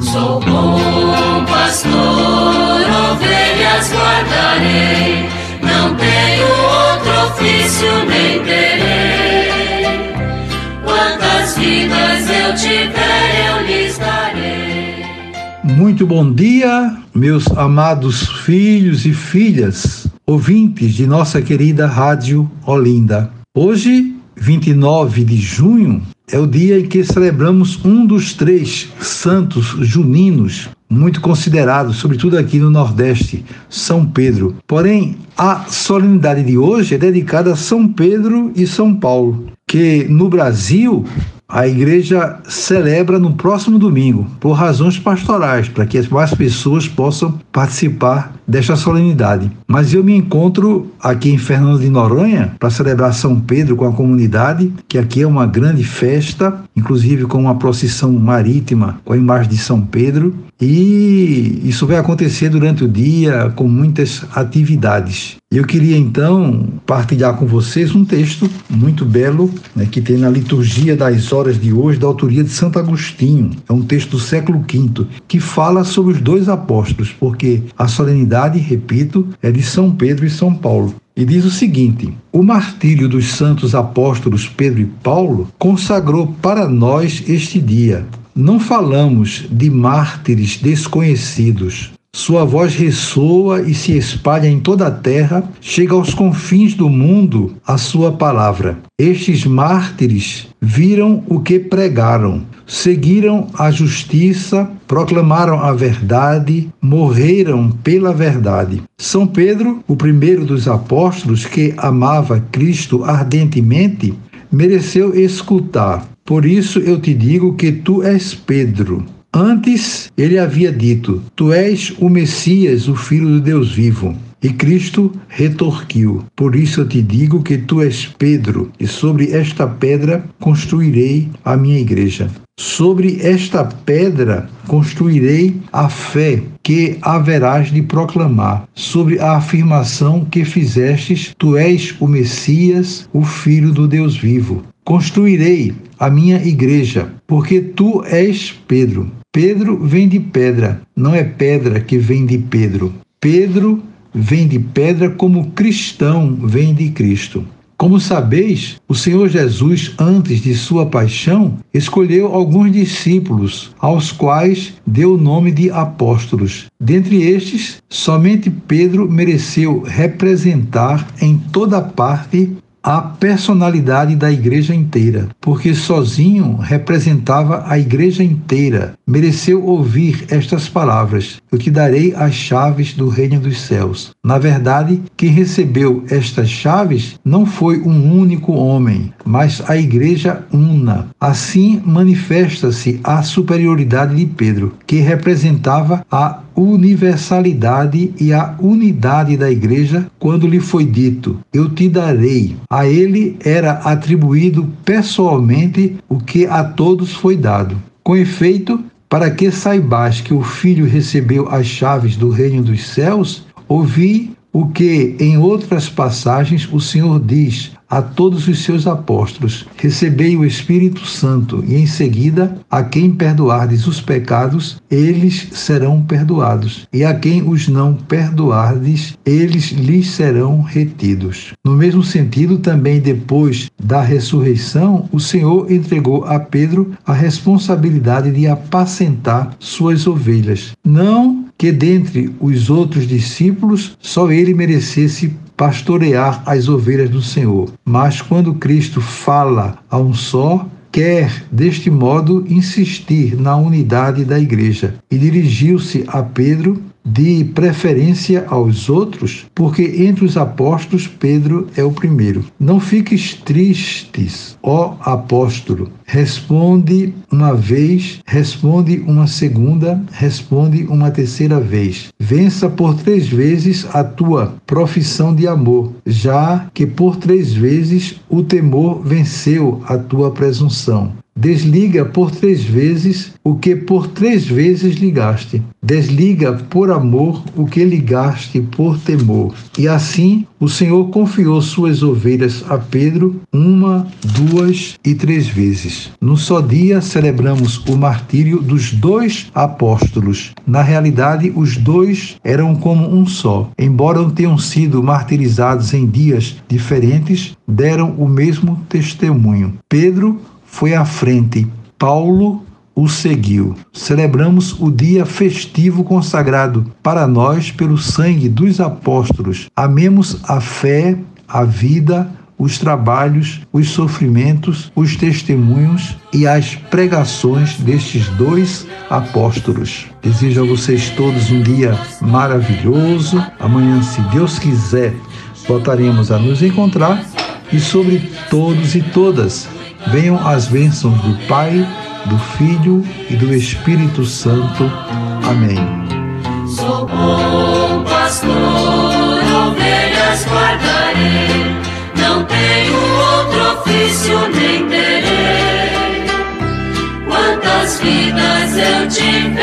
Sou bom pastor, ovelhas guardarei, não tenho outro ofício nem terei. Quantas vidas eu tiver, eu lhes darei. Muito bom dia, meus amados filhos e filhas, ouvintes de nossa querida Rádio Olinda. Hoje, 29 de junho, é o dia em que celebramos um dos três santos juninos muito considerados, sobretudo aqui no Nordeste, São Pedro. Porém, a solenidade de hoje é dedicada a São Pedro e São Paulo, que no Brasil a igreja celebra no próximo domingo, por razões pastorais, para que mais pessoas possam participar desta solenidade. Mas eu me encontro aqui em Fernando de Noronha para celebrar São Pedro com a comunidade, que aqui é uma grande festa, inclusive com uma procissão marítima com a imagem de São Pedro. E isso vai acontecer durante o dia com muitas atividades. Eu queria então partilhar com vocês um texto muito belo né, que tem na liturgia das horas de hoje, da autoria de Santo Agostinho. É um texto do século V que fala sobre os dois apóstolos, porque a solenidade, repito, é de São Pedro e São Paulo. E diz o seguinte: O martírio dos santos apóstolos Pedro e Paulo consagrou para nós este dia, não falamos de mártires desconhecidos. Sua voz ressoa e se espalha em toda a terra, chega aos confins do mundo a sua palavra. Estes mártires viram o que pregaram, seguiram a justiça, proclamaram a verdade, morreram pela verdade. São Pedro, o primeiro dos apóstolos que amava Cristo ardentemente, mereceu escutar por isso eu te digo que tu és Pedro. Antes ele havia dito: Tu és o Messias, o Filho do Deus vivo. E Cristo retorquiu: Por isso eu te digo que tu és Pedro, e sobre esta pedra construirei a minha igreja. Sobre esta pedra construirei a fé que haverás de proclamar, sobre a afirmação que fizestes: Tu és o Messias, o Filho do Deus vivo. Construirei a minha igreja, porque tu és Pedro. Pedro vem de pedra, não é pedra que vem de Pedro. Pedro vem de pedra como cristão vem de Cristo. Como sabeis, o Senhor Jesus, antes de sua paixão, escolheu alguns discípulos, aos quais deu o nome de apóstolos. Dentre estes, somente Pedro mereceu representar em toda parte a personalidade da igreja inteira, porque sozinho representava a igreja inteira. Mereceu ouvir estas palavras: Eu te darei as chaves do reino dos céus. Na verdade, quem recebeu estas chaves não foi um único homem, mas a igreja una. Assim manifesta-se a superioridade de Pedro, que representava a universalidade e a unidade da igreja quando lhe foi dito: Eu te darei. A ele era atribuído pessoalmente o que a todos foi dado. Com efeito, para que saibais que o Filho recebeu as chaves do reino dos céus, ouvi o que em outras passagens o Senhor diz a todos os seus apóstolos: Recebei o Espírito Santo, e em seguida, a quem perdoardes os pecados, eles serão perdoados, e a quem os não perdoardes, eles lhes serão retidos. No mesmo sentido, também depois da ressurreição, o Senhor entregou a Pedro a responsabilidade de apacentar suas ovelhas. Não que dentre os outros discípulos só ele merecesse pastorear as ovelhas do Senhor. Mas quando Cristo fala a um só, quer, deste modo, insistir na unidade da igreja. E dirigiu-se a Pedro de preferência aos outros, porque entre os apóstolos Pedro é o primeiro. Não fiques tristes, ó apóstolo. Responde uma vez, responde uma segunda, responde uma terceira vez. Vença por três vezes a tua profissão de amor, já que por três vezes o temor venceu a tua presunção. Desliga por três vezes o que por três vezes ligaste. Desliga por amor o que ligaste por temor. E assim o Senhor confiou suas ovelhas a Pedro uma, duas e três vezes. No só dia celebramos o martírio dos dois apóstolos. Na realidade, os dois eram como um só. Embora tenham sido martirizados em dias diferentes, deram o mesmo testemunho. Pedro foi à frente, Paulo o seguiu. Celebramos o dia festivo consagrado para nós pelo sangue dos apóstolos. Amemos a fé, a vida, os trabalhos, os sofrimentos, os testemunhos e as pregações destes dois apóstolos. Desejo a vocês todos um dia maravilhoso. Amanhã, se Deus quiser, voltaremos a nos encontrar e sobre todos e todas venham as bênçãos do Pai, do Filho e do Espírito Santo. Amém. Sou bom pastor, ovelhas guardarei, não tenho outro ofício nem terei. Quantas vidas eu tiver